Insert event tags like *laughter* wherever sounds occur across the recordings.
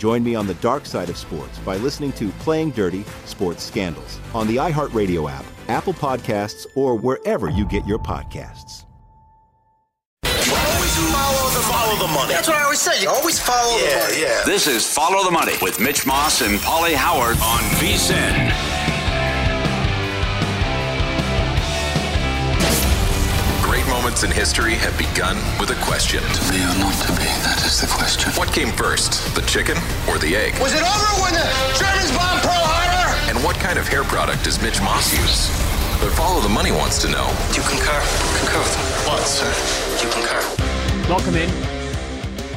Join me on the dark side of sports by listening to Playing Dirty Sports Scandals on the iHeartRadio app, Apple Podcasts, or wherever you get your podcasts. Always follow the, follow the money. That's what I always say. You always follow the money. Yeah. This is Follow the Money with Mitch Moss and Pauly Howard on VSIN. Moments in history have begun with a question. To be or not to be, that is the question. What came first, the chicken or the egg? Was it over when the Germans bombed Pearl Harbor? And what kind of hair product does Mitch Moss use? But Follow the Money wants to know. Do you concur? Concur with what, sir? Do you concur? Welcome in.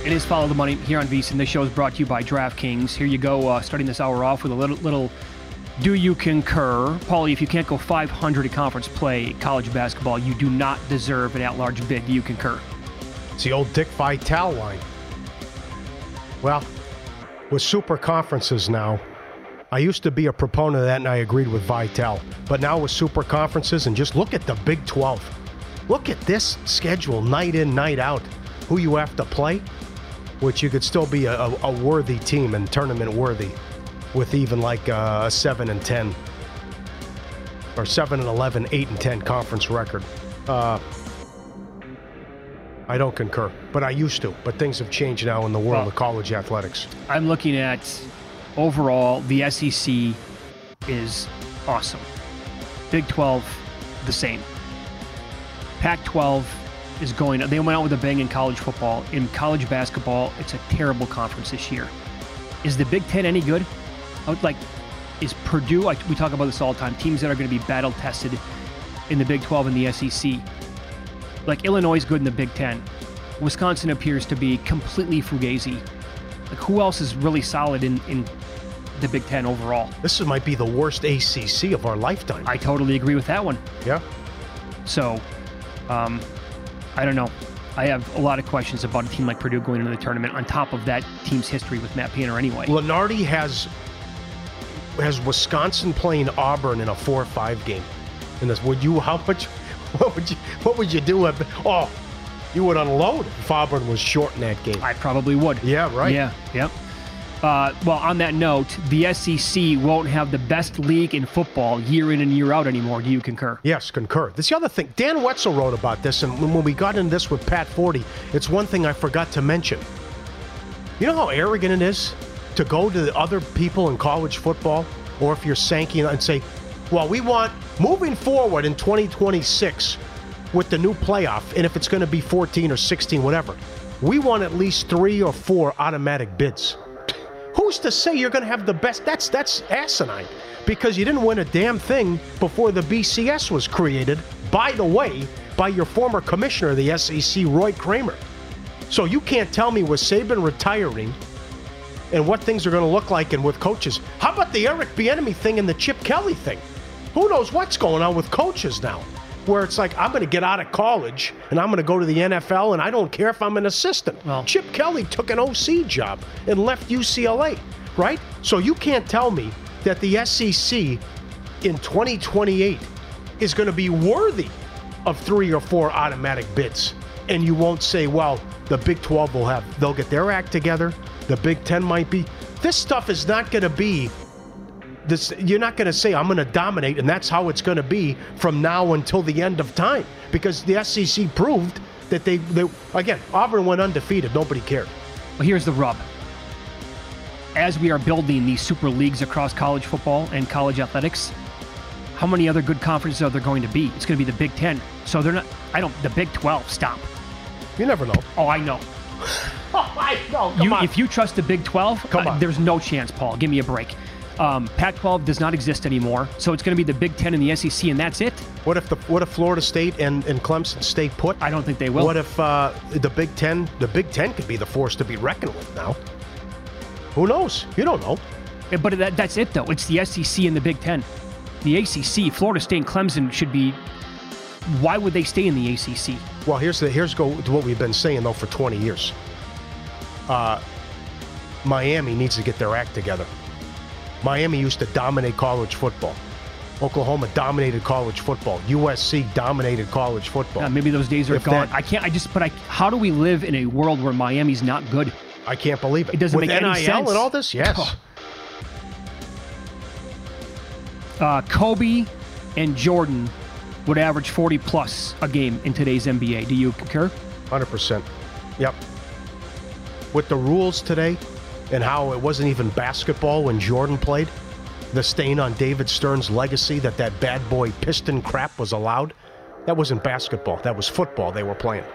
It is Follow the Money here on VSiN. This show is brought to you by DraftKings. Here you go, uh, starting this hour off with a little, little Do You Concur? Pauly, if you can't go 500 at conference play college basketball, you do not deserve an at-large bid. Do you concur? It's the old Dick Vitale line. Well, with super conferences now, I used to be a proponent of that and I agreed with Vitale. But now with super conferences and just look at the Big 12. Look at this schedule night in, night out. Who you have to play, which you could still be a, a worthy team and tournament worthy with even like a 7 and 10 or 7 and 11, 8 and 10 conference record. Uh, I don't concur, but I used to. But things have changed now in the world Well- of college athletics. I'm looking at overall the SEC is awesome. Big 12 the same. Pac 12 is going they went out with a bang in college football. In college basketball, it's a terrible conference this year. Is the Big 10 any good? I would like is Purdue I, we talk about this all the time, teams that are going to be battle tested in the Big 12 and the SEC. Like Illinois is good in the Big 10. Wisconsin appears to be completely fugazi. Like who else is really solid in, in the Big Ten overall? This might be the worst ACC of our lifetime. I totally agree with that one. yeah. So, um, I don't know. I have a lot of questions about a team like Purdue going into the tournament. On top of that team's history with Matt Painter, anyway. Lunardi has has Wisconsin playing Auburn in a four or five game. And this would you how much *laughs* what would you what would you do if oh you would unload if Auburn was short in that game. I probably would. Yeah, right. Yeah, yep. Uh, well, on that note, the SEC won't have the best league in football year in and year out anymore. Do you concur? Yes, concur. This is the other thing. Dan Wetzel wrote about this, and when when we got into this with Pat Forde, it's one thing I forgot to mention. You know how arrogant it is to go to the other people in college football, or if you're Sankey and say, "Well, we want moving forward in 2026 with the new playoff, and if it's going to be 14 or 16, whatever, we want at least three or four automatic bids." Who's to say you're going to have the best? That's that's asinine because you didn't win a damn thing before the BCS was created. By the way, by your former commissioner of the SEC, Roy Kramer. So you can't tell me with Saban retiring and what things are going to look like and with coaches. How about the Eric Bieniemy thing and the Chip Kelly thing? Who knows what's going on with coaches now? Where it's like I'm going to get out of college and I'm going to go to the NFL and I don't care if I'm an assistant. Well- Chip Kelly took an OC job and left UCLA. right? So you can't tell me that the SEC in 2028 is going to be worthy of three or four automatic bids. And you won't say, well, the Big 12 will have, they'll get their act together. The Big 10 might be. This stuff is not going to be this you're not going to say I'm going to dominate and that's how it's going to be from now until the end of time because the SEC proved that they, they again Auburn went undefeated nobody cared. Well here's the rub. As we are building these super leagues across college football and college athletics how many other good conferences are there going to be? It's going to be the Big 10 so they're not I don't the Big 12 stop you never know oh I know *laughs* oh I know you, if you trust the Big 12 Come on. Uh, there's no chance Paul give me a break um, Pac-12 does not exist anymore, so it's going to be the Big Ten and the SEC, and that's it. What if the what if Florida State and, and Clemson stay put? I don't think they will. What if uh, the Big Ten? The Big Ten could be the force to be reckoned with now. Who knows? You don't know. Yeah, but that, that's it, though. It's the SEC and the Big Ten. The ACC, Florida State and Clemson should be. Why would they stay in the ACC? Well, here's the here's go to what we've been saying though for 20 years. Uh, Miami needs to get their act together. Miami used to dominate college football. Oklahoma dominated college football. USC dominated college football. Yeah, maybe those days are If gone. that- I can't. I just. But I. How do we live in a world where Miami's not good? I can't believe it. It doesn't With make NIL any sense. and all this, yes. Oh. Uh, Kobe and Jordan would average 40 plus a game in today's NBA. Do you concur? 100%. Yep. With the rules today and how it wasn't even basketball when Jordan played, the stain on David Stern's legacy that that bad boy piston crap was allowed, that wasn't basketball. That was football they were playing.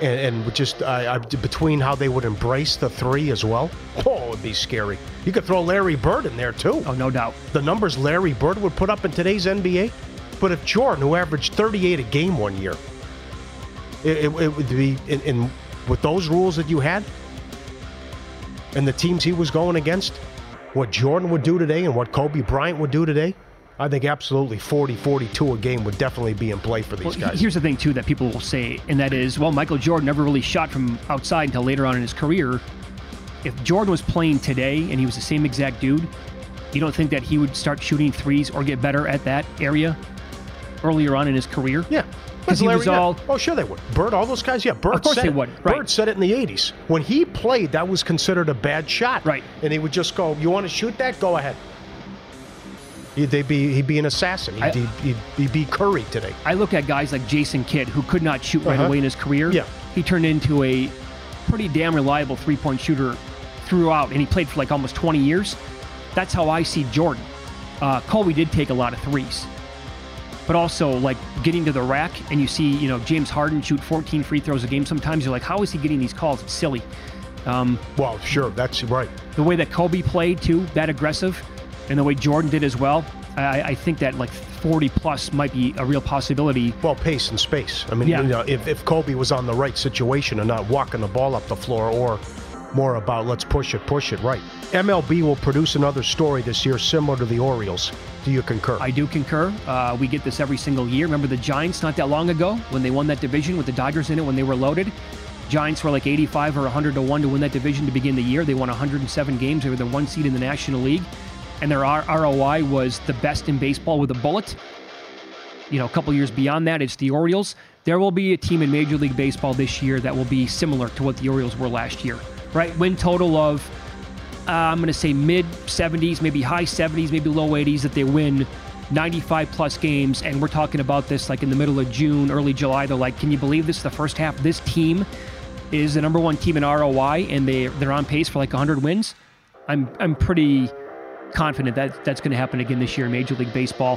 And, and just uh, between how they would embrace the three as well, oh, it would be scary. You could throw Larry Bird in there too. Oh, no doubt. The numbers Larry Bird would put up in today's NBA, but if Jordan, who averaged 38 a game one year, it, it, it would be in, in with those rules that you had and the teams he was going against, what Jordan would do today and what Kobe Bryant would do today, I think absolutely 40 42 a game would definitely be in play for these Well, guys. Here's the thing, too, that people will say, and that is, well, Michael Jordan never really shot from outside until later on in his career. If Jordan was playing today and he was the same exact dude, you don't think that he would start shooting threes or get better at that area earlier on in his career? Yeah. Because he was all. Oh, sure they would. Bird, all those guys, yeah. Bird Of course said they it. would, right. Bird said it in the 80s. When he played, that was considered a bad shot. Right. And he would just go, You want to shoot that? Go ahead. He'd, they'd be, he'd be an assassin. He'd, I- he'd, he'd, he'd be Curry today. I look at guys like Jason Kidd, who could not shoot right Uh-huh. away in his career. Yeah. He turned into a pretty damn reliable three point shooter throughout, and he played for like almost 20 years. That's how I see Jordan. Uh, Kobe did take a lot of threes, but also like getting to the rack, and you see, you know, James Harden shoot 14 free throws a game. Sometimes you're like, how is he getting these calls? It's silly. Um, Well, sure, that's right. the way that Kobe played too, that aggressive, and the way Jordan did as well. I, I think that like 40 plus might be a real possibility. Well, pace and space. I mean, Yeah. you know, if, if Kobe was on the right situation and not walking the ball up the floor or more about let's push it, push it, right. MLB will produce another story this year similar to the Orioles. Do you concur? I do concur. Uh, we get this every single year. Remember the Giants not that long ago when they won that division with the Dodgers in it when they were loaded? Giants were like 85 or 100 to 1 to win that division to begin the year. They won 107 games. They were the one seed in the National League. And their ROI was the best in baseball with a bullet. You know, a couple years beyond that, it's the Orioles. There will be a team in Major League Baseball this year that will be similar to what the Orioles were last year, right? Win total of uh, I'm going to say mid 70s, maybe high 70s, maybe low 80s that they win 95 plus games. And we're talking about this like in the middle of June, early July. They're like, can you believe this? The first half, this team is the number one team in ROI, and they they're on pace for like 100 wins. I'm I'm pretty confident that that's going to happen again this year in Major League Baseball.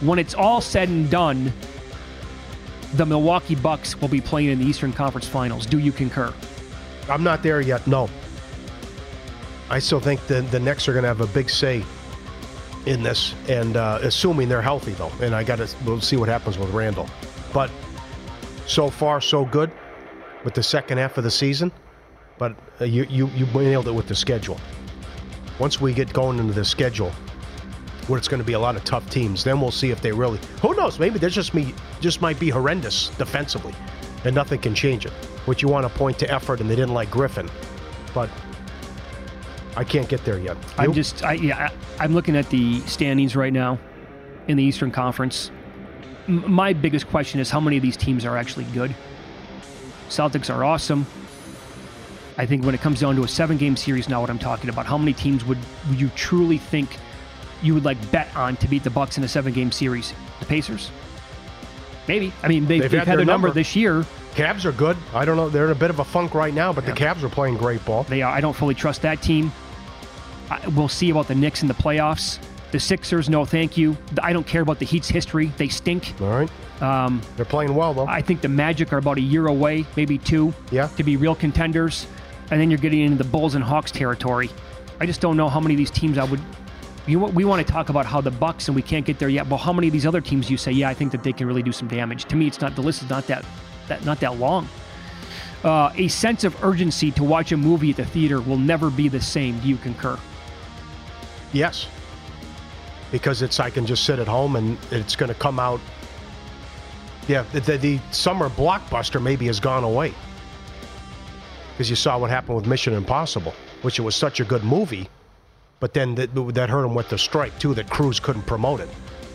When it's all said and done, the Milwaukee Bucks will be playing in the Eastern Conference Finals. Do you concur? I'm not there yet, no. I still think the, the Knicks are going to have a big say in this, and uh, assuming they're healthy, though. And I got to, we'll see what happens with Randle. But so far, so good with the second half of the season. But uh, you, you, you nailed it with the schedule. Once we get going into the schedule, where it's going to be a lot of tough teams, then we'll see if they really. Who knows? Maybe there's just me, just might be horrendous defensively, and nothing can change it. Which you want to point to effort, and they didn't like Griffin, but I can't get there yet. I'm just, I, yeah, I, I'm looking at the standings right now in the Eastern Conference. M- my biggest question is how many of these teams are actually good. Celtics are awesome. I think when it comes down to a seven-game series, now what I'm talking about, how many teams would, would you truly think you would like bet on to beat the Bucks in a seven-game series? The Pacers, maybe. I mean, they, They've they've, had had, their a number, this year. Cavs are good. I don't know. They're in a bit of a funk right now, but the Cavs are playing great ball. They are. I don't fully trust that team. I, we'll see about the Knicks in the playoffs. The Sixers, no, thank you. I don't care about the Heat's history. They stink. All right. Um, They're playing well though. I think the Magic are about a year away, maybe two, Yeah. to be real contenders. And then you're getting into the Bulls and Hawks territory. I just don't know how many of these teams I would. You, we want to talk about how the Bucks and we can't get there yet. Well, how many of these other teams you say, yeah, I think that they can really do some damage? To me, it's not the list is not that that not that long. Uh, a sense of urgency to watch a movie at the theater will never be the same. Do you concur? Yes. Because it's I can just sit at home and it's going to come out. Yeah, the, the summer blockbuster maybe has gone away. Because you saw what happened with Mission Impossible, which it was such a good movie, but then that, that hurt him with the strike too. That Cruise couldn't promote it,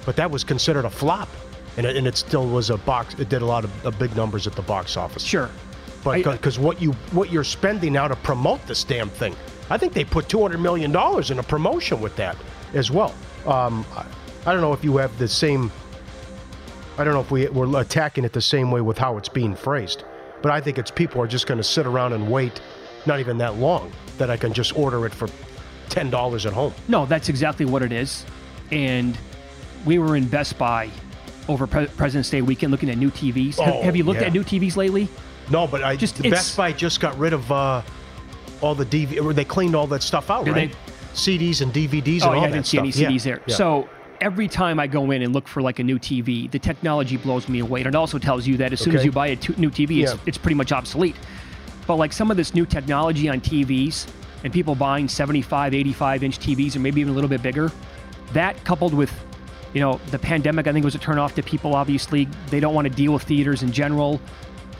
but that was considered a flop, and it, and it still was a box. It did a lot of, of big numbers at the box office. Sure. But because what you what you're spending now to promote this damn thing, I think they put two hundred million dollars in a promotion with that as well. Um, I, I don't know if you have the same. I don't know if we, we're attacking it the same way with how it's being phrased, but I think it's people are just going to sit around and wait, not even that long, that I can just order it for ten dollars at home. No, that's exactly what it is. And we were in Best Buy over Pre- President's Day weekend looking at new TVs. Have, Oh, have you looked yeah. at new TVs lately? No, but I Just- Best Buy just got rid of uh, all the DV. They cleaned all that stuff out, right? CDs and DVDs oh, and all yeah, I didn't see stuff. any Yeah, CDs there. yeah. So every time I go in and look for like a new TV, the technology blows me away. And it also tells you that as soon as you buy a t- new TV, it's, it's pretty much obsolete. But like some of this new technology on TVs and people buying 75, 85 inch TVs or maybe even a little bit bigger, that coupled with you know the pandemic i think was a turnoff to people obviously. They don't want to deal with theaters in general.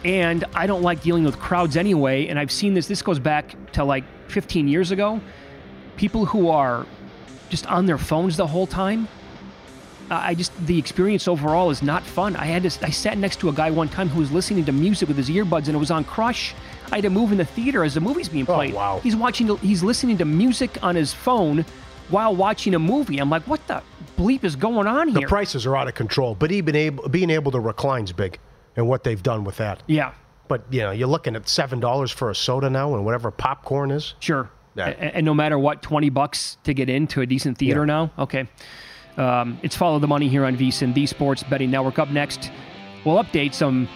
And i don't like dealing with crowds anyway. And i've seen this this goes back to like 15 years ago. People who are just on their phones the whole time I just the experience overall is not fun. I had to I sat next to a guy one time who was listening to music with his earbuds and it was on Crush. I had to move in the theater as the movie's being oh, played. Oh, wow. He's watching he's listening to music on his phone while watching a movie. I'm like, what the bleep is going on here? the prices are out of control, but even able, being able to recline's big, and what they've done with that. yeah, But you know, you're looking at seven dollars for a soda now, and whatever popcorn is. sure. Yeah. A- And, no matter what, 20 bucks to get into a decent theater Yeah. now? Okay. Um, it's Follow the Money here on VSIN, the Sports Betting Network. Up next, we'll update some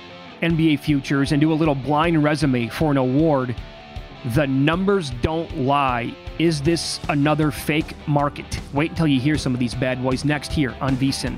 NBA futures and do a little blind resume for an award. The numbers don't lie. Is this another fake market? Wait until you hear some of these bad boys next here on VSIN.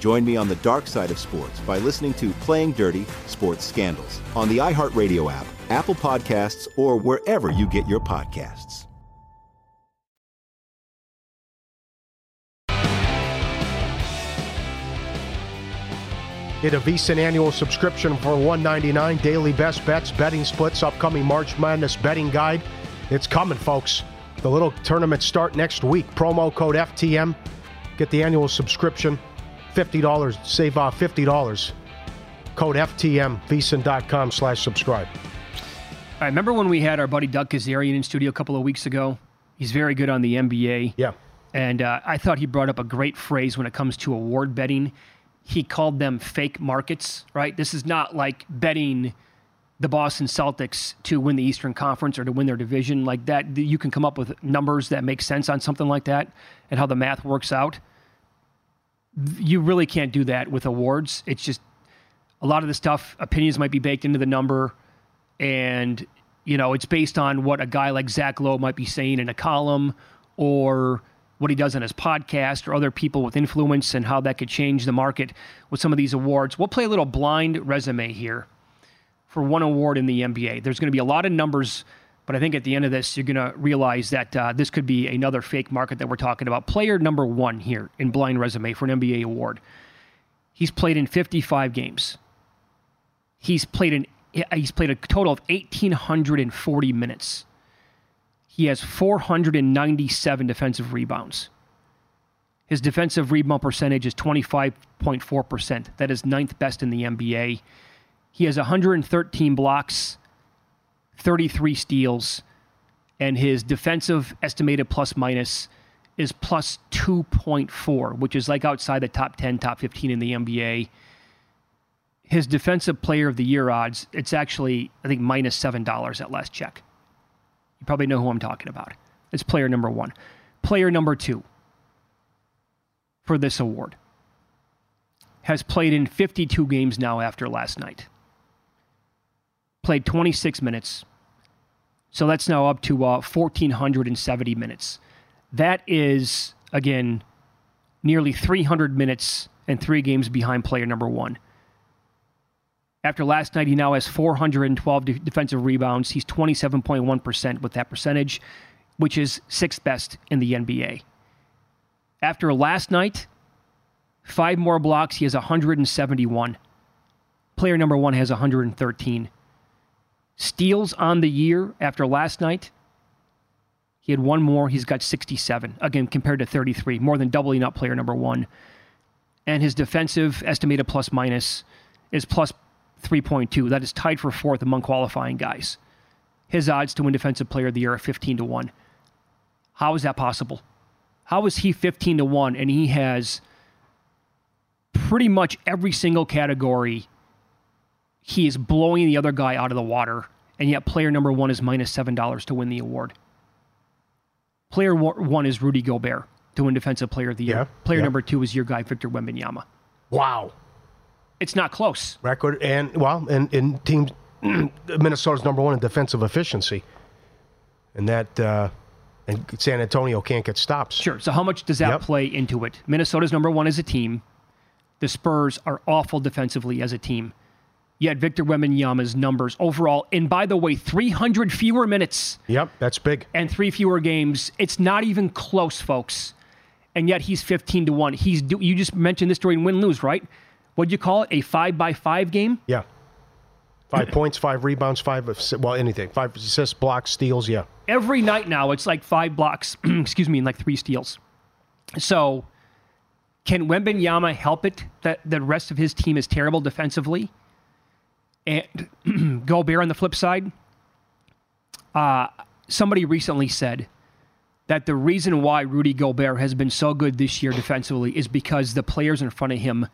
Join me on the dark side of sports by listening to Playing Dirty Sports Scandals on the iHeartRadio app, Apple Podcasts, or wherever you get your podcasts. Get a VSiN annual subscription for 199. Daily best bets, betting splits, upcoming March Madness betting guide. It's coming, folks. The little tournament start next week. Promo code FTM. Get the annual subscription. $50. Save off $50. Code FTM, VSiN.com slash subscribe. I remember when we had our buddy Doug Kezirian in studio a couple of weeks ago. He's very good on the NBA. Yeah. And uh, I thought he brought up a great phrase when it comes to award betting. He called them fake markets, right? This is not like betting the Boston Celtics to win the Eastern Conference or to win their division like that. You can come up with numbers that make sense on something like that and how the math works out. You really can't do that with awards. It's just a lot of the stuff, opinions might be baked into the number, and you know it's based on what a guy like Zach Lowe might be saying in a column or what he does on his podcast or other people with influence and how that could change the market with some of these awards. We'll play a little blind resume here for one award in the NBA. There's going to be a lot of numbers, but I think at the end of this, you're going to realize that uh, this could be another fake market that we're talking about. Player number one here in blind resume for an NBA award. He's played in 55 games. He's played in he's played a total of 1840 minutes. He has 497 defensive rebounds. His defensive rebound percentage is 25.4%. That is ninth best in the NBA. He has 113 blocks, 33 steals, and his defensive estimated plus minus is plus 2.4, which is like outside the top 10, top 15 in the NBA. His defensive player of the year odds, it's actually, I think, minus $7 at last check. You probably know who I'm talking about. It's player number one. Player number two for this award has played in 52 games now after last night. Played 26 minutes. So that's now up to uh, 1,470 minutes. That is, again, nearly 300 minutes and three games behind player number one. After last night, he now has 412 de- defensive rebounds. He's 27.1% with that percentage, which is sixth best in the NBA. After last night, five more blocks, he has 171. Player number one has 113. Steals on the year after last night, he had one more. He's got 67, again, compared to 33, more than doubling up player number one. And his defensive estimated plus minus is plus 3.2. That is tied for fourth among qualifying guys. His odds to win Defensive Player of the Year are 15 to 1. How is that possible? How is he 15 to 1 and he has pretty much every single category? He is blowing the other guy out of the water, and yet player number one is minus $7 to win the award. Player one is Rudy Gobert to win Defensive Player of the Year. Yeah, player yeah. number two is your guy, Victor Wembanyama. Wow. It's not close. Record and well, and and teams, *clears throat* Minnesota's number one in defensive efficiency, and that uh, and San Antonio can't get stops. Sure. So how much does that Yep. play into it? Minnesota's number one as a team. The Spurs are awful defensively as a team. Yet Victor Wembanyama's numbers overall, and by the way, 300 fewer minutes Yep, that's big. and three fewer games. It's not even close, folks. And yet he's 15 to one. He's do, you just mentioned this during win lose, right? What'd you call it? A five by five game? Yeah. Five *clears throat* points, five rebounds, five well anything, five assists, blocks, steals. Yeah, every night now it's like five blocks, *clears throat* excuse me, and like three steals. So can Wembanyama help it that the rest of his team is terrible defensively? And *clears throat* Gobert on the flip side, uh, somebody recently said that the reason why Rudy Gobert has been so good this year defensively is because the players in front of him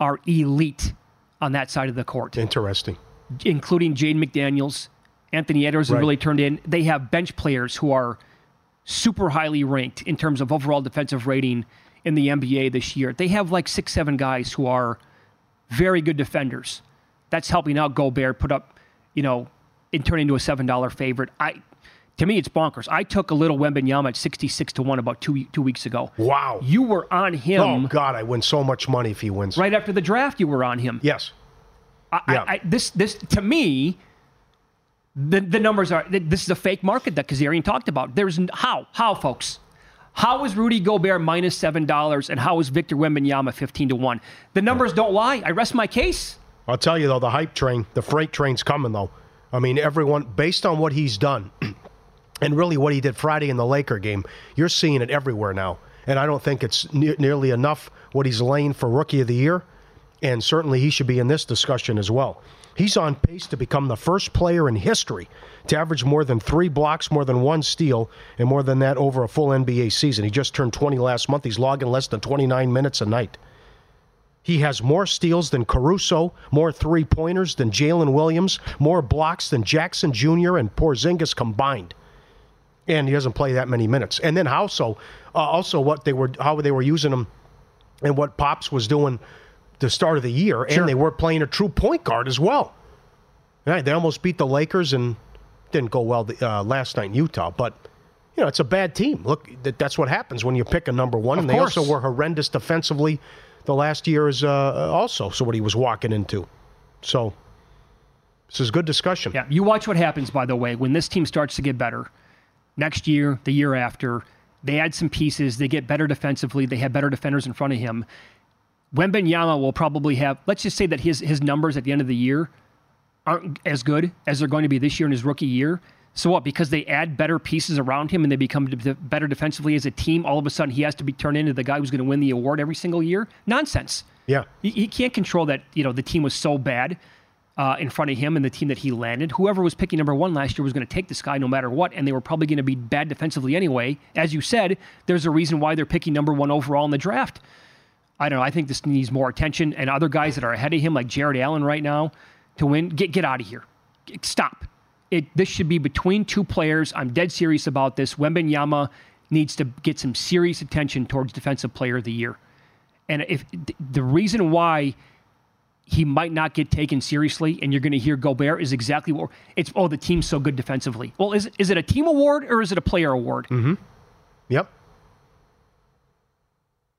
are elite on that side of the court, interesting. including Jaden McDaniels. Anthony Edwards Right. really turned in. They have bench players who are super highly ranked in terms of overall defensive rating in the NBA this year. They have like six, seven guys who are very good defenders. That's helping out Gobert put up, you know, and turn into a seven dollar favorite. I, to me, it's bonkers. I took a little Wembanyama at sixty six to one about two two weeks ago. Wow. You were on him Oh God, I win so much money if he wins. right after the draft. You were on him. Yes. I, Yeah. I, I, this this to me, the the numbers are this is a fake market that Kezirian talked about. There's how how folks. How is Rudy Gobert minus seven dollars and how is Victor Wembanyama fifteen to one? The numbers don't lie. I rest my case. I'll tell you though, the hype train, the freight train's coming though. I mean, everyone, based on what he's done, *clears throat* and really what he did Friday in the Laker game, you're seeing it everywhere now. And I don't think it's ne- nearly enough what he's laying for Rookie of the Year, and certainly he should be in this discussion as well. He's on pace to become the first player in history to average more than three blocks, more than one steal, and more than that over a full NBA season. He just turned 20 last month. He's logging less than 29 minutes a night. He has more steals than Caruso, more three pointers than Jalen Williams, more blocks than Jackson Jr. and Porzingis combined. And he doesn't play that many minutes. And then also, uh, also what they were, how they were using him, and what Pops was doing the start of the year, and they were playing a true point guard as well. Right, they almost beat the Lakers and didn't go well the, uh, last night in Utah, but. You know, it's a bad team. Look, that, that's what happens when you pick a number one. Of and they also were horrendous defensively the last year is uh, also so what he was walking into. So this is good discussion. Yeah, you watch what happens. By the way, when this team starts to get better next year, the year after, they add some pieces. They get better defensively. They have better defenders in front of him. Wembanyama will probably have. Let's just say that his his numbers at the end of the year aren't as good as they're going to be this year in his rookie year. So what? Because they add better pieces around him and they become de- better defensively as a team. All of a sudden, he has to be turned into the guy who's going to win the award every single year. Nonsense. Yeah. He, he can't control that. You know, the team was so bad uh, in front of him and the team that he landed. Whoever was picking number one last year was going to take this guy no matter what, and they were probably going to be bad defensively anyway. As you said, there's a reason why they're picking number one overall in the draft. I don't know. I think this needs more attention, and other guys that are ahead of him, like Jarrett Allen right now, to win. Get get out of here. Stop. It. This should be between two players. I'm dead serious about this. Wembanyama needs to get some serious attention towards Defensive Player of the Year. And if the reason why he might not get taken seriously, and you're going to hear Gobert is exactly what it's. Oh, the team's so good defensively. Well, is is it a team award or is it a player award? Mm-hmm. Yep.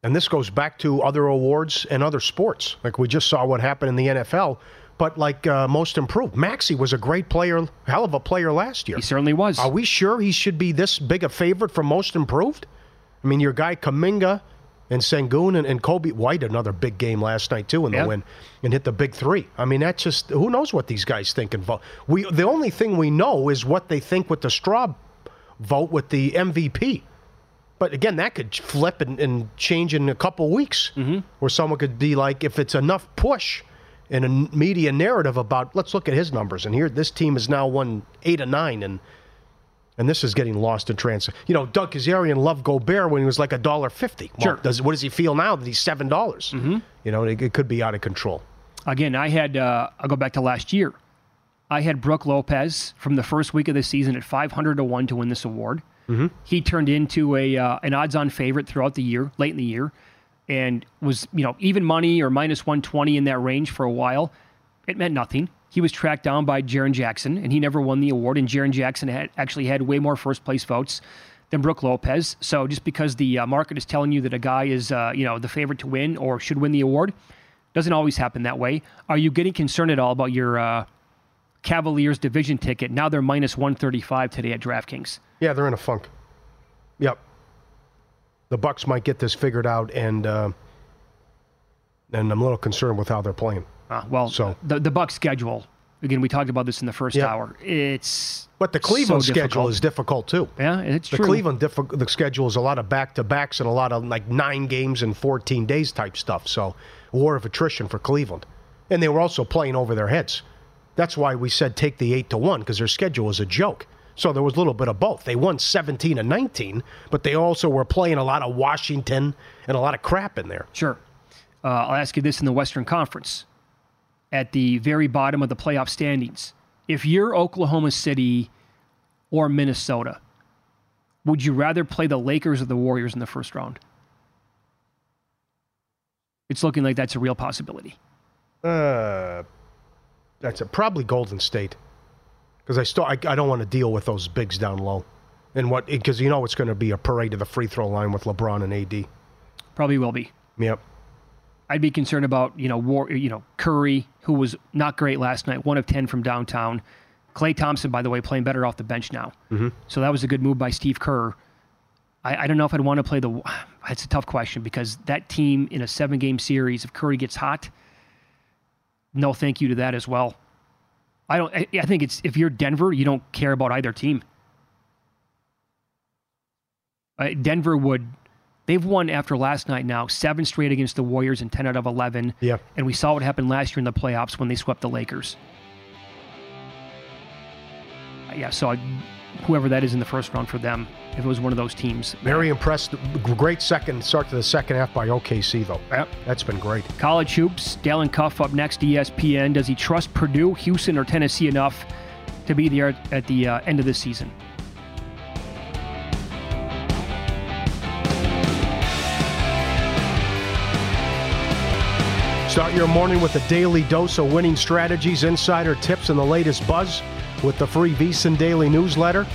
And this goes back to other awards and other sports. Like we just saw what happened in the NFL. But like uh, most improved, Maxey was a great player, hell of a player last year. He certainly was. Are we sure he should be this big a favorite for most improved? I mean, your guy Kuminga and Sengun and, and Coby White, another big game last night too in the Yeah. win, and hit the big three. I mean, that's just who knows what these guys think and vote. We the only thing we know is what they think with the straw vote with the MVP. But again, that could flip and, and change in a couple weeks, mm-hmm. where someone could be like, if it's enough push in a media narrative about, let's look at his numbers, and here this team has now won eight or nine, and and this is getting lost in transit. You know, Doug Kezirian loved Gobert when he was like a dollar fifty. Well, Sure. Does what does he feel now that he's seven dollars? Mm-hmm. You know, it, it could be out of control. Again, I had, uh, I'll go back to last year. I had Brooke Lopez from the first week of the season at 500 to 1 to win this award. Mm-hmm. He turned into a uh, an odds on favorite throughout the year, late in the year, and was, you know, even money or minus 120 in that range for a while. It meant nothing. He was tracked down by Jaren Jackson, and he never won the award. And Jaren Jackson had actually had way more first place votes than Brooke Lopez. So just because the uh, market is telling you that a guy is, uh, you know, the favorite to win or should win the award, doesn't always happen that way. Are you getting concerned at all about your uh, Cavaliers division ticket? Now they're minus 135 today at DraftKings. Yeah, they're in a funk. Yep. The Bucks might get this figured out, and uh, and I'm a little concerned with how they're playing. Uh, well, So- the the Bucks schedule Again, we talked about this in the first Yeah. hour. It's But the Cleveland so schedule is difficult too. Yeah, it's the true. Cleveland the schedule is a lot of back to backs and a lot of like nine games in 14 days type stuff. So, war of attrition for Cleveland, and they were also playing over their heads. That's why we said take the eight to one because their schedule is a joke. So there was a little bit of both. They won 17 and 19, but they also were playing a lot of Washington and a lot of crap in there. Sure. Uh, I'll ask you this in the Western Conference, at the very bottom of the playoff standings. If you're Oklahoma City or Minnesota, would you rather play the Lakers or the Warriors in the first round? It's looking like that's a real possibility. Uh, that's a, probably Golden State because I still I, I don't want to deal with those bigs down low, and what because you know it's going to be a parade to the free throw line with LeBron and AD. Probably will be. Yep. I'd be concerned about you know War, you know Curry, who was not great last night, one of ten from downtown. Klay Thompson, by the way, playing better off the bench now. Mhm. So that was a good move by Steve Kerr. I, I don't know if I'd want to play the. *sighs* It's a tough question because that team in a seven-game series, if Curry gets hot, no thank you to that as well. I don't. I, I think it's if you're Denver, you don't care about either team. Uh, Denver would. They've won after last night now, seven straight against the Warriors and 10 out of 11. Yeah. And we saw what happened last year in the playoffs when they swept the Lakers. Uh, Yeah, so I, whoever that is in the first round for them, if it was one of those teams. Very impressed. Great second start to the second half by OKC though. Yep. That's been great. College hoops, Dalen Cuff up next, ESPN. Does he trust Purdue, Houston, or Tennessee enough to be there at, at the uh, end of this season? Start your morning with a daily dose of winning strategies, insider tips, and the latest buzz with the free VSiN Daily newsletter.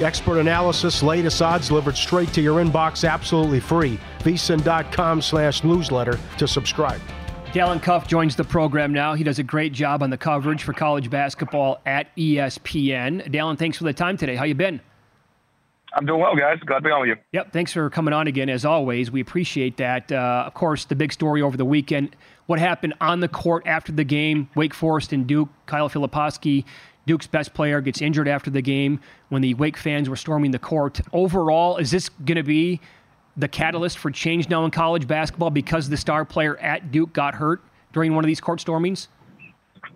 Expert analysis, latest odds delivered straight to your inbox, absolutely free. VSiN.com slash newsletter to subscribe. Dalen Cuff joins the program now. He does a great job on the coverage for college basketball at ESPN. Dalen, thanks for the time today. How you been? I'm doing well, guys. Glad to be on with you. Yep, thanks for coming on again. As always, we appreciate that. Uh, of course, the big story over the weekend: what happened on the court after the game. Wake Forest and Duke. Kyle Filipowski, Duke's best player, gets injured after the game when the Wake fans were storming the court. Overall, is this going to be the catalyst for change now in college basketball because the star player at Duke got hurt during one of these court stormings?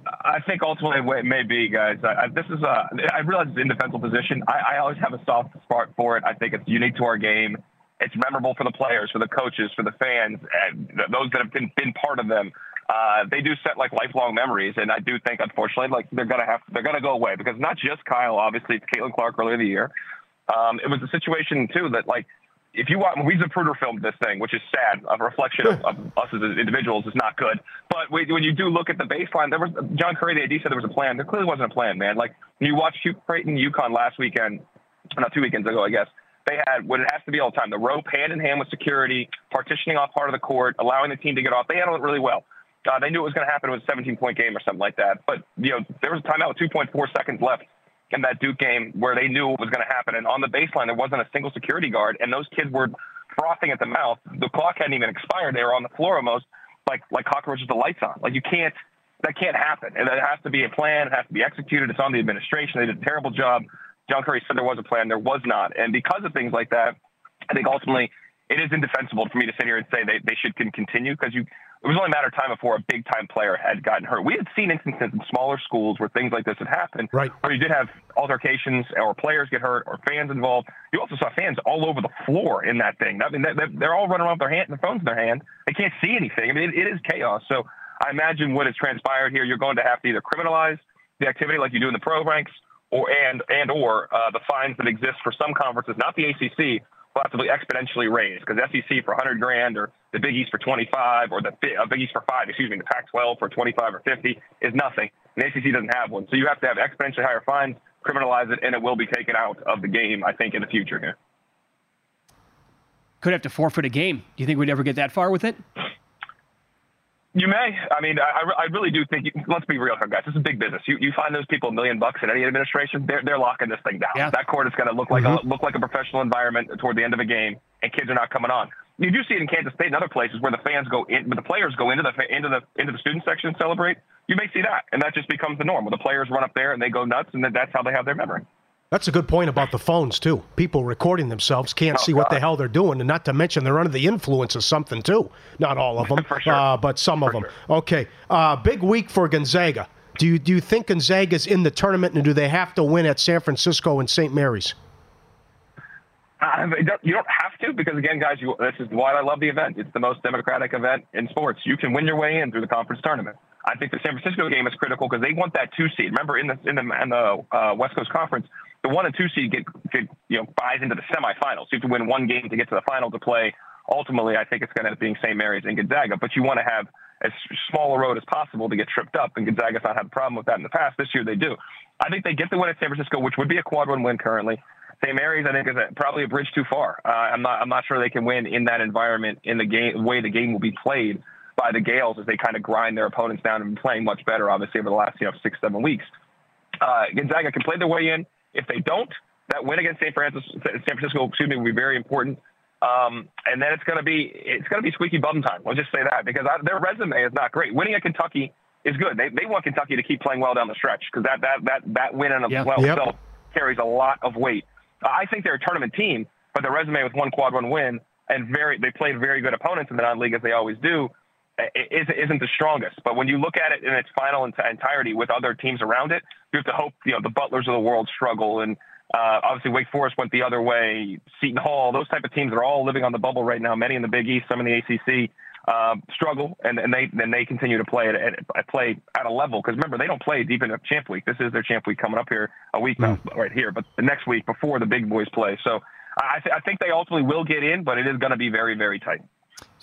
I think ultimately it may be, guys. I, I, this is a. I realize it's an indefensible position. I, I always have a soft spot for it. I think it's unique to our game. It's memorable for the players, for the coaches, for the fans, and those that have been, been part of them. Uh, they do set like lifelong memories, and I do think, unfortunately, like they're gonna have they're gonna go away because not just Kyle. Obviously, it's Caitlin Clark earlier in the year. Um, it was a situation too that like if you watch, we Zapruder filmed this thing, which is sad. A reflection of, of us as individuals is not good. But when you do look at the baseline, there was John Currie, the AD, said there was a plan. There clearly wasn't a plan, man. Like when you watch Creighton, UConn last weekend, not two weekends ago, I guess. They had what it has to be all the time: the rope hand in hand with security, partitioning off part of the court, allowing the team to get off. They handled it really well. Uh, they knew it was going to happen. It was a 17 point game or something like that. But you know, there was a timeout with 2.4 seconds left in that Duke game where they knew what was going to happen. And on the baseline, there wasn't a single security guard, and those kids were frothing at the mouth. The clock hadn't even expired. They were on the floor almost like like cockroaches with the lights on. Like you can't that can't happen. And it has to be a plan. It has to be executed. It's on the administration. They did a terrible job. John Currie said there was a plan. There was not. And because of things like that, I think ultimately it is indefensible for me to sit here and say they, they should can continue because you it was only a matter of time before a big time player had gotten hurt. We had seen instances in smaller schools where things like this had happened, right. where you did have altercations or players get hurt or fans involved. You also saw fans all over the floor in that thing. I mean, they're, they're all running around with their hand, their phones in their hand. They can't see anything. I mean, it, it is chaos. So I imagine what has transpired here, you're going to have to either criminalize the activity like you do in the pro ranks, or and and or uh, the fines that exist for some conferences, not the ACC, be exponentially raised because SEC for 100 grand or the Big East for 25 or the uh, Big East for five, excuse me, the Pac-12 for 25 or 50 is nothing. And the ACC doesn't have one, so you have to have exponentially higher fines, criminalize it, and it will be taken out of the game. I think in the future here. Could have to forfeit a game. Do you think we'd ever get that far with it? You may. I mean, I, I really do think. You, let's be real here, guys. This is big business. You you find those people a million bucks in any administration, they're they're locking this thing down. Yeah. That court is going to look like Mm-hmm. a look like a professional environment toward the end of a game, and kids are not coming on. you do see it in Kansas State and other places where the fans go in, but the players go into the into the into the student section and celebrate. You may see that, and that just becomes the norm. Where the players run up there and they go nuts, and then that's how they have their memory. That's a good point about the phones too. People recording themselves can't oh, see what the hell they're doing, and not to mention they're under the influence of something too. Not all of *laughs* them, sure. uh, but some for of them. Sure. Okay, uh, big week for Gonzaga. Do you do you think Gonzaga's in the tournament, and do they have to win at San Francisco and St. Mary's? Uh, you don't have to because again, guys, you, this is why I love the event. It's the most democratic event in sports. You can win your way in through the conference tournament. I think the San Francisco game is critical because they want that two seed. Remember, in the in the, in the uh, West Coast Conference, the one and two seed get, get you know buys into the semifinals. You have to win one game to get to the final to play. Ultimately, I think it's going to end up being St. Mary's and Gonzaga, but you want to have as small a road as possible to get tripped up. And Gonzaga's not had a problem with that in the past. This year they do. I think they get the win at San Francisco, which would be a quad one win currently. St. Mary's, I think, is a, probably a bridge too far. Uh, I'm not. I'm not sure they can win in that environment in the game way the game will be played by the Gaels as they kind of grind their opponents down and playing much better, obviously, over the last you know six seven weeks. Uh, Gonzaga can play their way in. If they don't, that win against San Francisco, San Francisco, excuse me, will be very important. Um, and then it's going to be it's going to be squeaky bum time. I'll just say that because I, their resume is not great. Winning at Kentucky is good. They they want Kentucky to keep playing well down the stretch because that that that that win in yep. well yep. itself carries a lot of weight. I think they're a tournament team, but their resume with one quad one win and very they played very good opponents in the non-league as they always do isn't the strongest. But when you look at it in its final entirety with other teams around it, you have to hope you know the Butlers of the world struggle and. Uh, obviously, Wake Forest went the other way. Seton Hall, those type of teams are all living on the bubble right now. Many in the Big East, some in the ACC uh, struggle, and, and they then they continue to play at, at play at a level. Because remember, they don't play deep into Champ Week. This is their Champ Week coming up here a week mm. right here, but the next week before the big boys play. So I, th- I think they ultimately will get in, but it is going to be very very tight.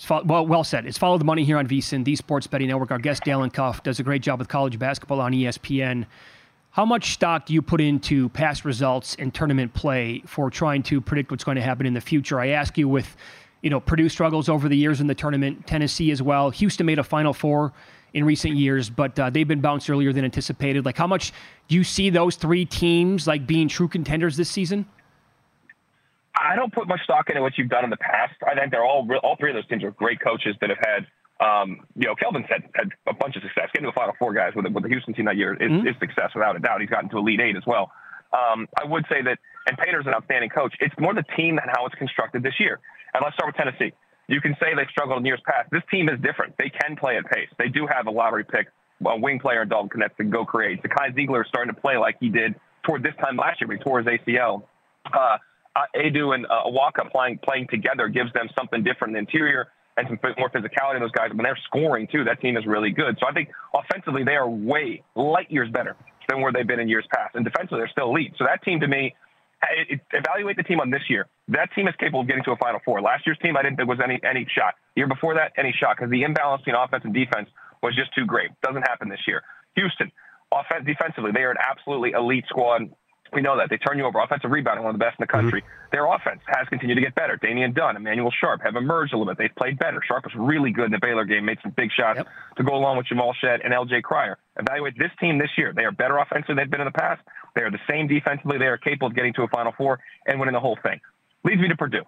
Well, well said. It's follow the money here on VSIN, the Sports Betting Network. Our guest Dalen Cuff does a great job with college basketball on ESPN. How much stock do you put into past results and tournament play for trying to predict what's going to happen in the future? I ask you with you know, Purdue struggles over the years in the tournament, Tennessee as well. Houston made a Final Four in recent years, but uh, they've been bounced earlier than anticipated. Like, how much do you see those three teams like being true contenders this season? I don't put much stock into what you've done in the past. I think they're all all three of those teams are great coaches that have had. Um, you know, Kelvin's had, had a bunch of success. Getting to the Final Four, guys, with, with the Houston team that year is, mm-hmm. is success without a doubt. He's gotten to Elite Eight as well. Um, I would say that, and Painter's an outstanding coach. It's more the team than how it's constructed this year. And let's start with Tennessee. You can say they've struggled in years past. This team is different. They can play at pace. They do have a lottery pick, a wing player in Dalton Knecht to go create. Zakai Zeigler is starting to play like he did toward this time last year when he tore his ACL. Uh, uh, Aidoo and uh, Awaka playing playing together gives them something different in the interior and some more physicality in those guys. When they're scoring too, that team is really good. So I think offensively they are way light years better than where they've been in years past, and defensively they're still elite. So that team to me evaluate the team on this year. That team is capable of getting to a Final Four. Last year's team, I didn't think was any any shot. The year before that, any shot because the imbalance between offense and defense was just too great. Doesn't happen this year. Houston, offense defensively, they are an absolutely elite squad. We know that. They turn you over. Offensive rebounding, one of the best in the country. Mm-hmm. Their offense has continued to get better. Damian Dunn, Emanuel Sharp have emerged a little bit. They've played better. Sharp was really good in the Baylor game, made some big shots yep. to go along with Jamal Shead and LJ Cryer. Evaluate this team this year. They are better offensively than they've been in the past. They are the same defensively. They are capable of getting to a Final Four and winning the whole thing. Leads me to Purdue.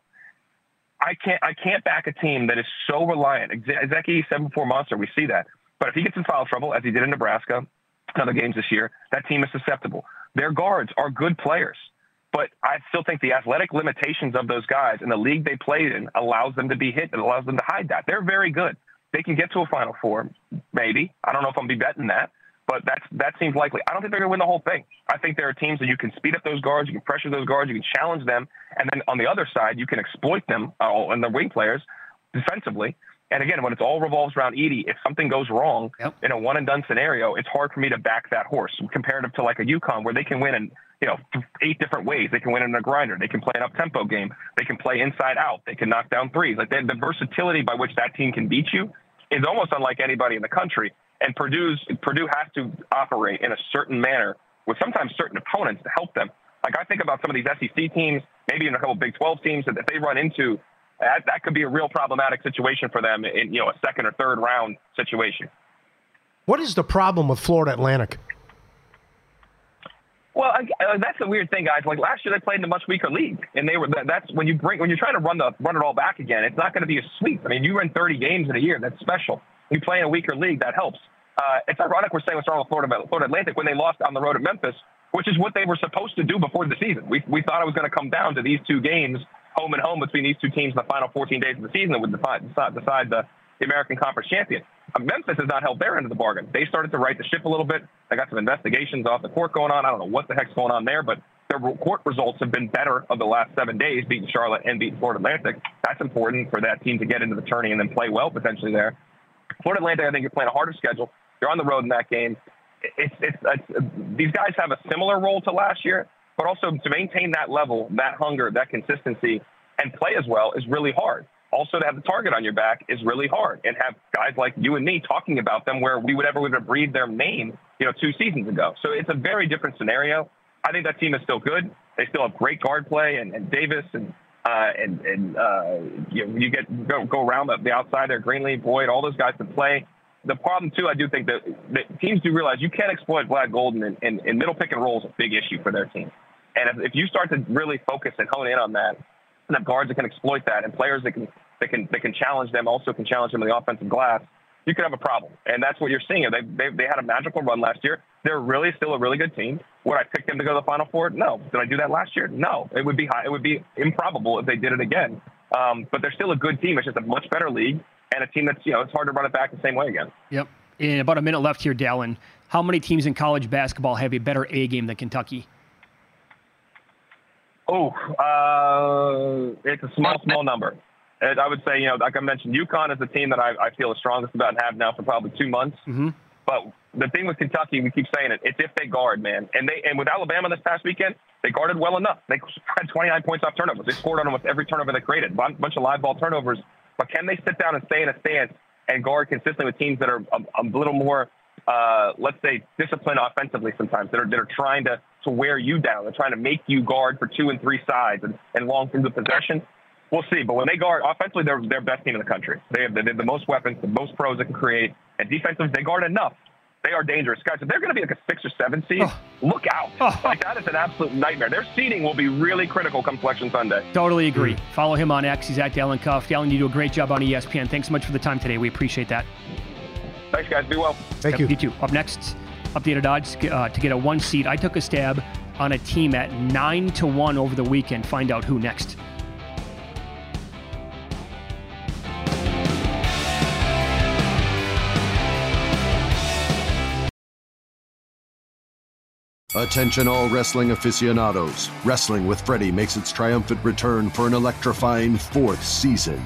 I can't I can't back a team that is so reliant. Zeki seven four monster. We see that, but if he gets in foul trouble as he did in Nebraska, and other games this year, that team is susceptible. Their guards are good players, but I still think the athletic limitations of those guys and the league they played in allows them to be hit. and allows them to hide that. They're very good. They can get to a Final Four, maybe. I don't know if I'm be betting that, but that's that seems likely. I don't think they're going to win the whole thing. I think there are teams that you can speed up those guards, you can pressure those guards, you can challenge them, and then on the other side, you can exploit them uh, and their wing players defensively. And again, when it all revolves around Edey, if something goes wrong yep. in a one and done scenario, it's hard for me to back that horse comparative to like a UConn where they can win in you know eight different ways. They can win in a grinder. They can play an up tempo game. They can play inside out. They can knock down threes. Like the versatility by which that team can beat you is almost unlike anybody in the country. And Purdue's Purdue has to operate in a certain manner with sometimes certain opponents to help them. Like I think about some of these SEC teams, maybe in a couple Big 12 teams that if they run into that, that could be a real problematic situation for them in you know a second or third round situation. What is the problem with Florida Atlantic? Well, I, uh, that's the weird thing, guys. Like last year, they played in a much weaker league, and they were. That's when you bring when you're trying to run the run it all back again. It's not going to be a sweep. I mean, you run 30 games in a year. That's special. You play in a weaker league. That helps. Uh, it's ironic we're saying what's wrong with Florida, Florida Atlantic when they lost on the road at Memphis, which is what they were supposed to do before the season. We we thought it was going to come down to these two games, home and home, between these two teams in the final 14 days of the season that would decide decide, decide the, the American Conference champion. Uh, Memphis has not held their end of the bargain. They started to right the ship a little bit. They got some investigations off the court going on. I don't know what the heck's going on there, but their court results have been better of the last seven days, beating Charlotte and beating Florida Atlantic. That's important for that team to get into the tourney and then play well potentially there. Florida Atlantic, I think you're playing a harder schedule. You're on the road in that game. It's, it's, it's, these guys have a similar role to last year, but also to maintain that level, that hunger, that consistency, and play as well is really hard also to have the target on your back is really hard and have guys like you and me talking about them where we would ever would have breathed their name, you know, two seasons ago. So it's a very different scenario. I think that team is still good. They still have great guard play and, and Davis and uh, and and uh, you, you get go, go around the, the outside there, Greenlee, Boyd, all those guys can play. The problem too, I do think that, that teams do realize you can't exploit Vlad Goldin, and, and, and middle pick and roll is a big issue for their team. And if, if you start to really focus and hone in on that, and have guards that can exploit that and players that can that can that can challenge them, also can challenge them in the offensive glass, you could have a problem. And that's what you're seeing. They, they, they had a magical run last year. They're really still a really good team. Would I pick them to go to the Final Four? No. Did I do that last year? No. It would be high, it would be improbable if they did it again. Um, but they're still a good team. It's just a much better league and a team that's you know it's hard to run it back the same way again. Yep. In about a minute left here, Dalen. How many teams in college basketball have a better A game than Kentucky? Oh, uh, it's a small, small number. And I would say, you know, like I mentioned, UConn is the team that I, I feel the strongest about and have now for probably two months. Mm-hmm. But the thing with Kentucky, we keep saying it, it's if they guard, man. And they and with Alabama this past weekend, they guarded well enough. They had 29 points off turnovers. They scored on almost every turnover they created. A bunch of live ball turnovers. But can they sit down and stay in a stance and guard consistently with teams that are a, a little more, uh, let's say, disciplined offensively sometimes, that are, that are trying to, to wear you down. They're trying to make you guard for two and three sides and, and long through the possession. We'll see. But when they guard offensively, they're their best team in the country. They have, they have the most weapons, the most pros that can create. And defensively, they guard enough. They are dangerous. Guys, if they're going to be like a six or seven seed, oh. look out. Oh. Like, that is an absolute nightmare. Their seeding will be really critical come Selection Sunday. Totally agree. Mm. Follow him on X. He's at Dalen Cuff. Dalen, you do a great job on ESPN. Thanks so much for the time today. We appreciate that. Thanks, guys. Be well. Thank you. You too. Up next, updated odds uh, to get a one seed. I took a stab on a team at nine to one over the weekend. Find out who next. Attention all wrestling aficionados. Wrestling with Freddie makes its triumphant return for an electrifying fourth season.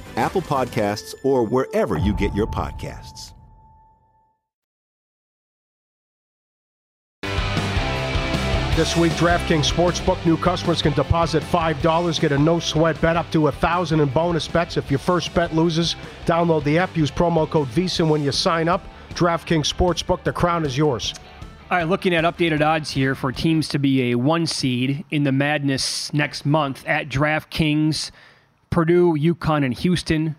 Apple Podcasts, or wherever you get your podcasts. This week, DraftKings Sportsbook new customers can deposit $5, get a no sweat bet up to 1000 in bonus bets. If your first bet loses, download the app, use promo code VSIN when you sign up. DraftKings Sportsbook, the crown is yours. All right, looking at updated odds here for teams to be a one seed in the madness next month at DraftKings, Purdue, UConn, and Houston.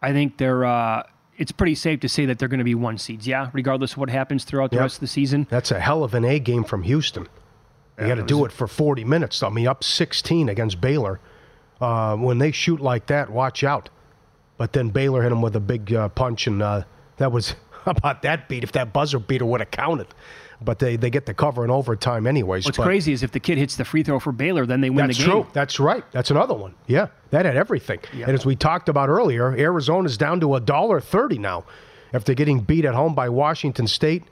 I think they're. Uh, it's pretty safe to say that they're going to be one seeds, yeah, regardless of what happens throughout the Yep. rest of the season. That's a hell of an A game from Houston. You got to do it for 40 minutes. I mean, up 16 against Baylor. Uh, when they shoot like that, watch out. But then Baylor hit them with a big uh, punch, and uh, that was *laughs* about that beat. If that buzzer beater would have counted, but they, they get the cover in overtime anyways. What's but crazy is if the kid hits the free throw for Baylor, then they win the game. That's true. That's right. That's another one. Yeah, that had everything. And as we talked about earlier, Arizona's down to a dollar thirty now after getting beat at home by Washington State.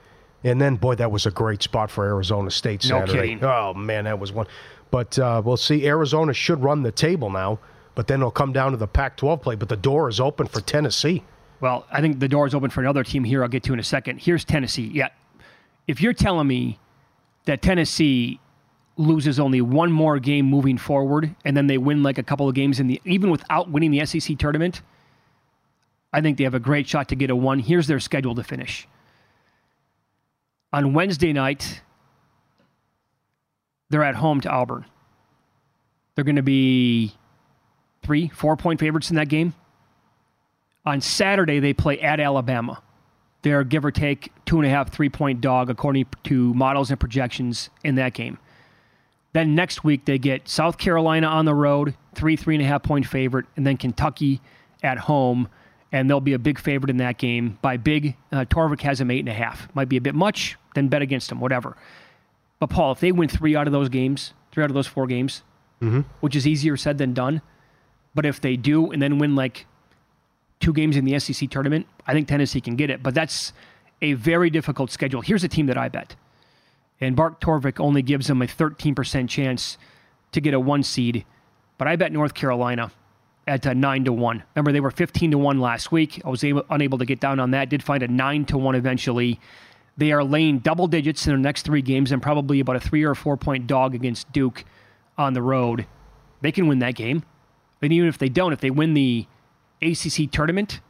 And then, boy, that was a great spot for Arizona State Saturday. No kidding. Oh man, that was one. But uh, we'll see. Arizona should run the table now, but then it'll come down to the Pac-12 play. But the door is open for Tennessee. Well, I think the door is open for another team here. I'll get to in a second. Here's Tennessee. Yeah, if you're telling me that Tennessee loses only one more game moving forward, and then they win like a couple of games in the even without winning the SEC tournament, I think they have a great shot to get a one. Here's their schedule to finish. On Wednesday night, they're at home to Auburn. They're going to be three, four point favorites in that game. On Saturday, they play at Alabama. They're give or take two and a half, three point dog according to models and projections in that game. Then next week, they get South Carolina on the road, three, three and a half point favorite, and then Kentucky at home. And they'll be a big favorite in that game. By big, uh, Torvik has them eight and a half. Might be a bit much, then bet against them, whatever. But Paul, if they win three out of those games, three out of those four games, which is easier said than done, but if they do and then win like two games in the SEC tournament, I think Tennessee can get it. But that's a very difficult schedule. Here's a team that I bet. And Bart Torvik only gives them a 13% chance to get a one seed. But I bet North Carolina at a 9 to 1. Remember, they were 15 to 1 last week. I was able, unable to get down on that. Did find a 9 to 1 eventually. They are laying double digits in their next three games and probably about a three or four point dog against Duke on the road. They can win that game. And even if they don't, if they win the ACC tournament,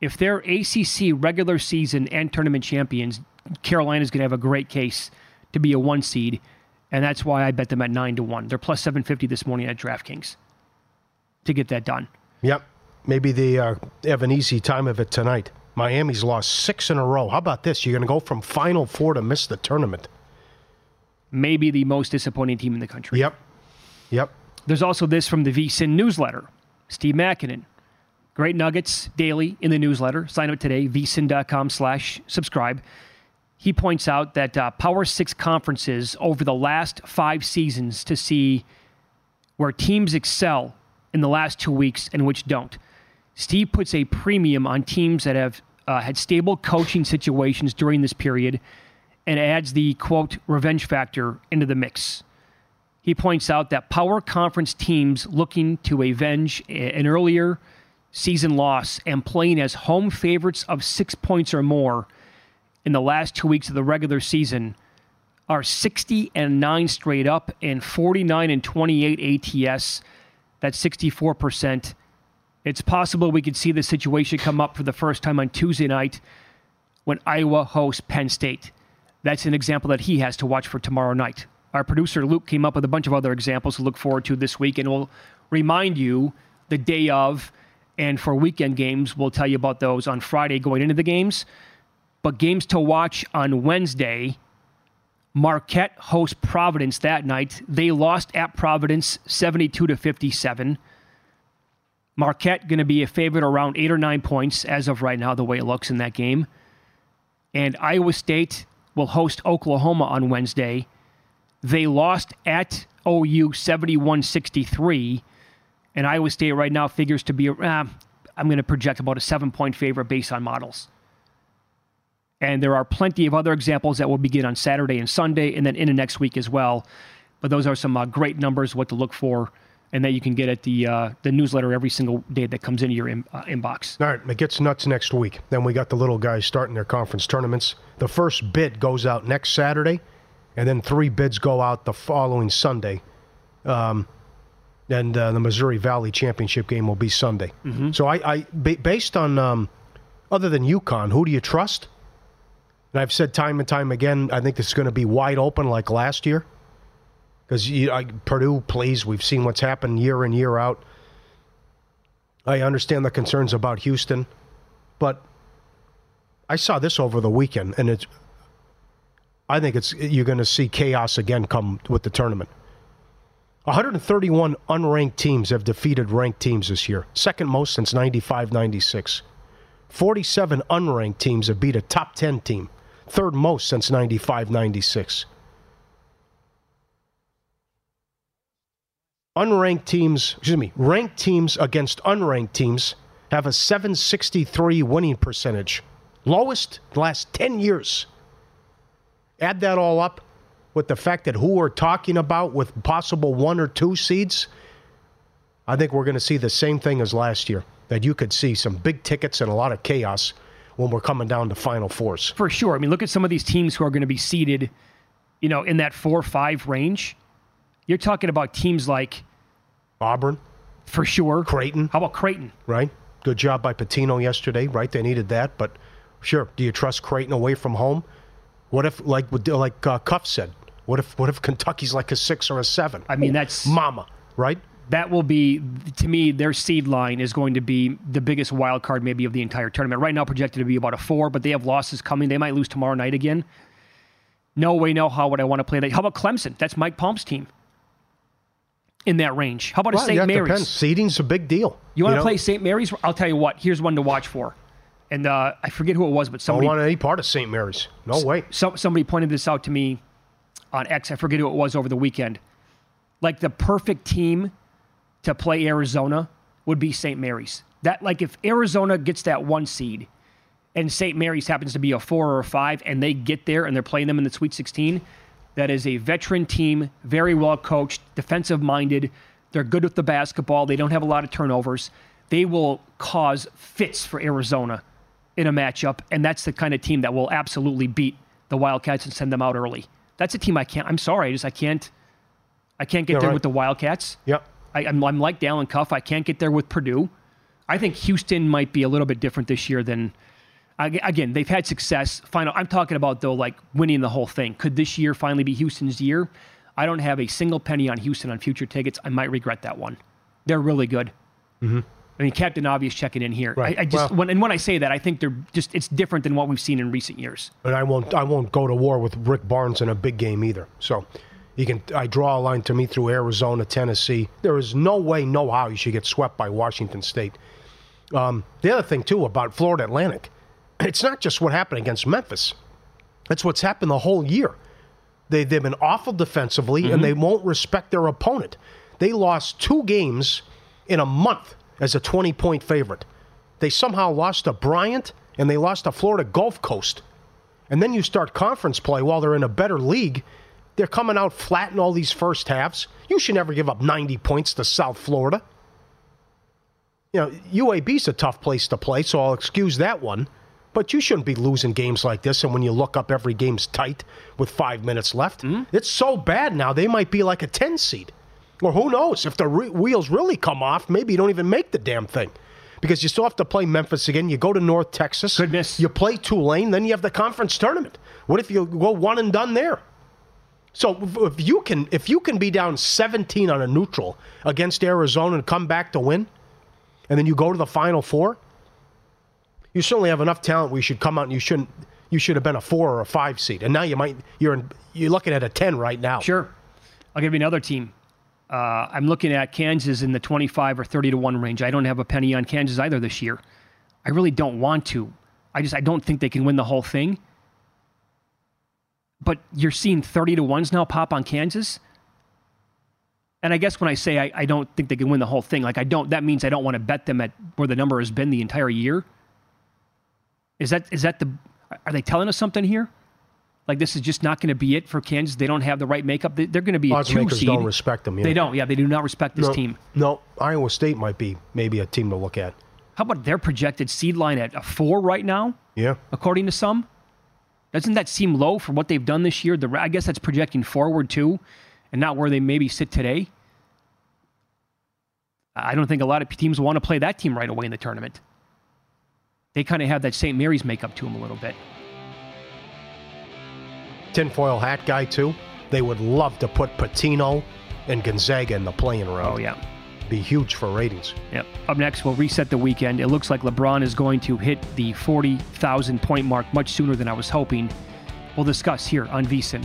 if they're ACC regular season and tournament champions, Carolina's going to have a great case to be a one seed, and that's why I bet them at nine to one. They're plus seven fifty this morning at DraftKings to get that done. Yep. Maybe they uh, have an easy time of it tonight. Miami's lost six in a row. How about this? You're going to go from Final Four to miss the tournament. Maybe the most disappointing team in the country. Yep. Yep. There's also this from the VSIN newsletter. Steve Makinen. Great nuggets daily in the newsletter. Sign up today, vsin.com slash subscribe. He points out that uh, Power Six conferences over the last five seasons to see where teams excel in the last two weeks and which don't. Steve puts a premium on teams that have uh, had stable coaching situations during this period and adds the quote revenge factor into the mix. He points out that power conference teams looking to avenge an earlier season loss and playing as home favorites of six points or more in the last two weeks of the regular season are 60 and 9 straight up and 49 and 28 ATS. That's 64%. It's possible we could see the situation come up for the first time on Tuesday night when Iowa hosts Penn State. That's an example that he has to watch for tomorrow night. Our producer Luke came up with a bunch of other examples to look forward to this week, and we'll remind you the day of. And for weekend games, we'll tell you about those on Friday going into the games. But games to watch on Wednesday Marquette hosts Providence that night. They lost at Providence 72 to 57. Marquette going to be a favorite around eight or nine points as of right now, the way it looks in that game. And Iowa State will host Oklahoma on Wednesday. They lost at OU 71 63. And Iowa State right now figures to be, uh, I'm going to project about a seven point favorite based on models. And there are plenty of other examples that will begin on Saturday and Sunday and then into next week as well. But those are some uh, great numbers, what to look for, and that you can get at the uh, the newsletter every single day that comes into your in, uh, inbox. All right, it gets nuts next week. Then we got the little guys starting their conference tournaments. The first bid goes out next Saturday, and then three bids go out the following Sunday. Um, and uh, the Missouri Valley Championship game will be Sunday. Mm-hmm. So I, I ba- based on um, other than UConn, who do you trust? And I've said time and time again, I think this is going to be wide open like last year. Because Purdue, please, we've seen what's happened year in, year out. I understand the concerns about Houston, but I saw this over the weekend, and it's. I think it's you're going to see chaos again come with the tournament. 131 unranked teams have defeated ranked teams this year, second most since 95 96. 47 unranked teams have beat a top 10 team, third most since 95 96. Unranked teams, excuse me, ranked teams against unranked teams have a 763 winning percentage, lowest last 10 years. Add that all up with the fact that who we're talking about with possible one or two seeds, I think we're going to see the same thing as last year. That you could see some big tickets and a lot of chaos when we're coming down to Final Fours. For sure. I mean, look at some of these teams who are going to be seeded, you know, in that four or five range. You're talking about teams like Auburn, for sure. Creighton. How about Creighton? Right. Good job by Pitino yesterday. Right, they needed that, but sure. Do you trust Creighton away from home? What if, like, like uh, Cuff said, what if, what if Kentucky's like a six or a seven? I mean, that's mama, right? That will be, to me, their seed line is going to be the biggest wild card maybe of the entire tournament. Right now, projected to be about a four, but they have losses coming. They might lose tomorrow night again. No way, no how would I want to play that? How about Clemson? That's Mike Palm's team in that range. How about well, a St. yeah, Mary's? Depends. Seeding's a big deal. You want you to know? play St. Mary's? I'll tell you what. Here's one to watch for. And uh, I forget who it was, but somebody. I don't want any part of St. Mary's. No way. So, somebody pointed this out to me on X. I forget who it was over the weekend. Like the perfect team to play Arizona would be St. Mary's. That like if Arizona gets that one seed and St. Mary's happens to be a four or a five and they get there and they're playing them in the Sweet 16, that is a veteran team, very well coached, defensive minded. They're good with the basketball. They don't have a lot of turnovers. They will cause fits for Arizona in a matchup, and that's the kind of team that will absolutely beat the Wildcats and send them out early. That's a team I can't. I'm sorry, I just I can't. I can't get there right. with the Wildcats. Yep. I, I'm, I'm like Dalen Cuff. I can't get there with Purdue. I think Houston might be a little bit different this year than. Again, they've had success. Final. I'm talking about though, like winning the whole thing. Could this year finally be Houston's year? I don't have a single penny on Houston on future tickets. I might regret that one. They're really good. Mm-hmm. I mean, Captain Obvious checking in here. Right. I, I just Well- when and when I say that, I think they're just it's different than what we've seen in recent years. And I won't I won't go to war with Rick Barnes in a big game either. So you can I draw a line to me through Arizona, Tennessee. There is no way, no how you should get swept by Washington State. Um, the other thing too about Florida Atlantic, it's not just what happened against Memphis. It's what's happened the whole year. They they've been awful defensively and they won't respect their opponent. They lost two games in a month as a 20 point favorite. They somehow lost to Bryant and they lost to Florida Gulf Coast. And then you start conference play while they're in a better league. They're coming out flat in all these first halves. You should never give up 90 points to South Florida. You know, UAB's a tough place to play, so I'll excuse that one. But you shouldn't be losing games like this. And when you look up, every game's tight with five minutes left. Mm-hmm. It's so bad now, they might be like a 10 seed. Or who knows? If the re- wheels really come off, maybe you don't even make the damn thing. Because you still have to play Memphis again. You go to North Texas. Goodness. You play Tulane, then you have the conference tournament. What if you go one and done there? So if- you can if you can be down 17 on a neutral against Arizona and come back to win, and then you go to the Final Four, you certainly have enough talent where you should come out and you shouldn't you should have been a four or a five seed, and now you might you're in, you're looking at a 10 right now. Sure. I'll give you another team. Uh, I'm looking at Kansas in the 25 or 30 to 1 range. I don't have a penny on Kansas either this year. I really don't want to. I just I don't think they can win the whole thing. But you're seeing 30 to 1s now pop on Kansas. And I guess when I say I, I don't think they can win the whole thing, like I don't that means I don't want to bet them at where the number has been the entire year. Is that is that the are they telling us something here? Like this is just not going to be it for Kansas. They don't have the right makeup. They, are going to be Odds a two makers seed. don't respect them. Yeah. They don't. Yeah, they do not respect this no, team. No, Iowa State might be maybe a team to look at. How about their projected seed line at a four right now? Yeah. According to some, doesn't that seem low for what they've done this year? The I guess that's projecting forward too, and not where they maybe sit today. I don't think a lot of teams want to play that team right away in the tournament. They kind of have that St. Mary's makeup to them a little bit. Tinfoil hat guy too. They would love to put Pitino and Gonzaga in the playing round. Oh yeah, be huge for ratings. Yep. Up next, we'll reset the weekend. It looks like LeBron is going to hit the 40,000 point mark much sooner than I was hoping. We'll discuss here on VSIN.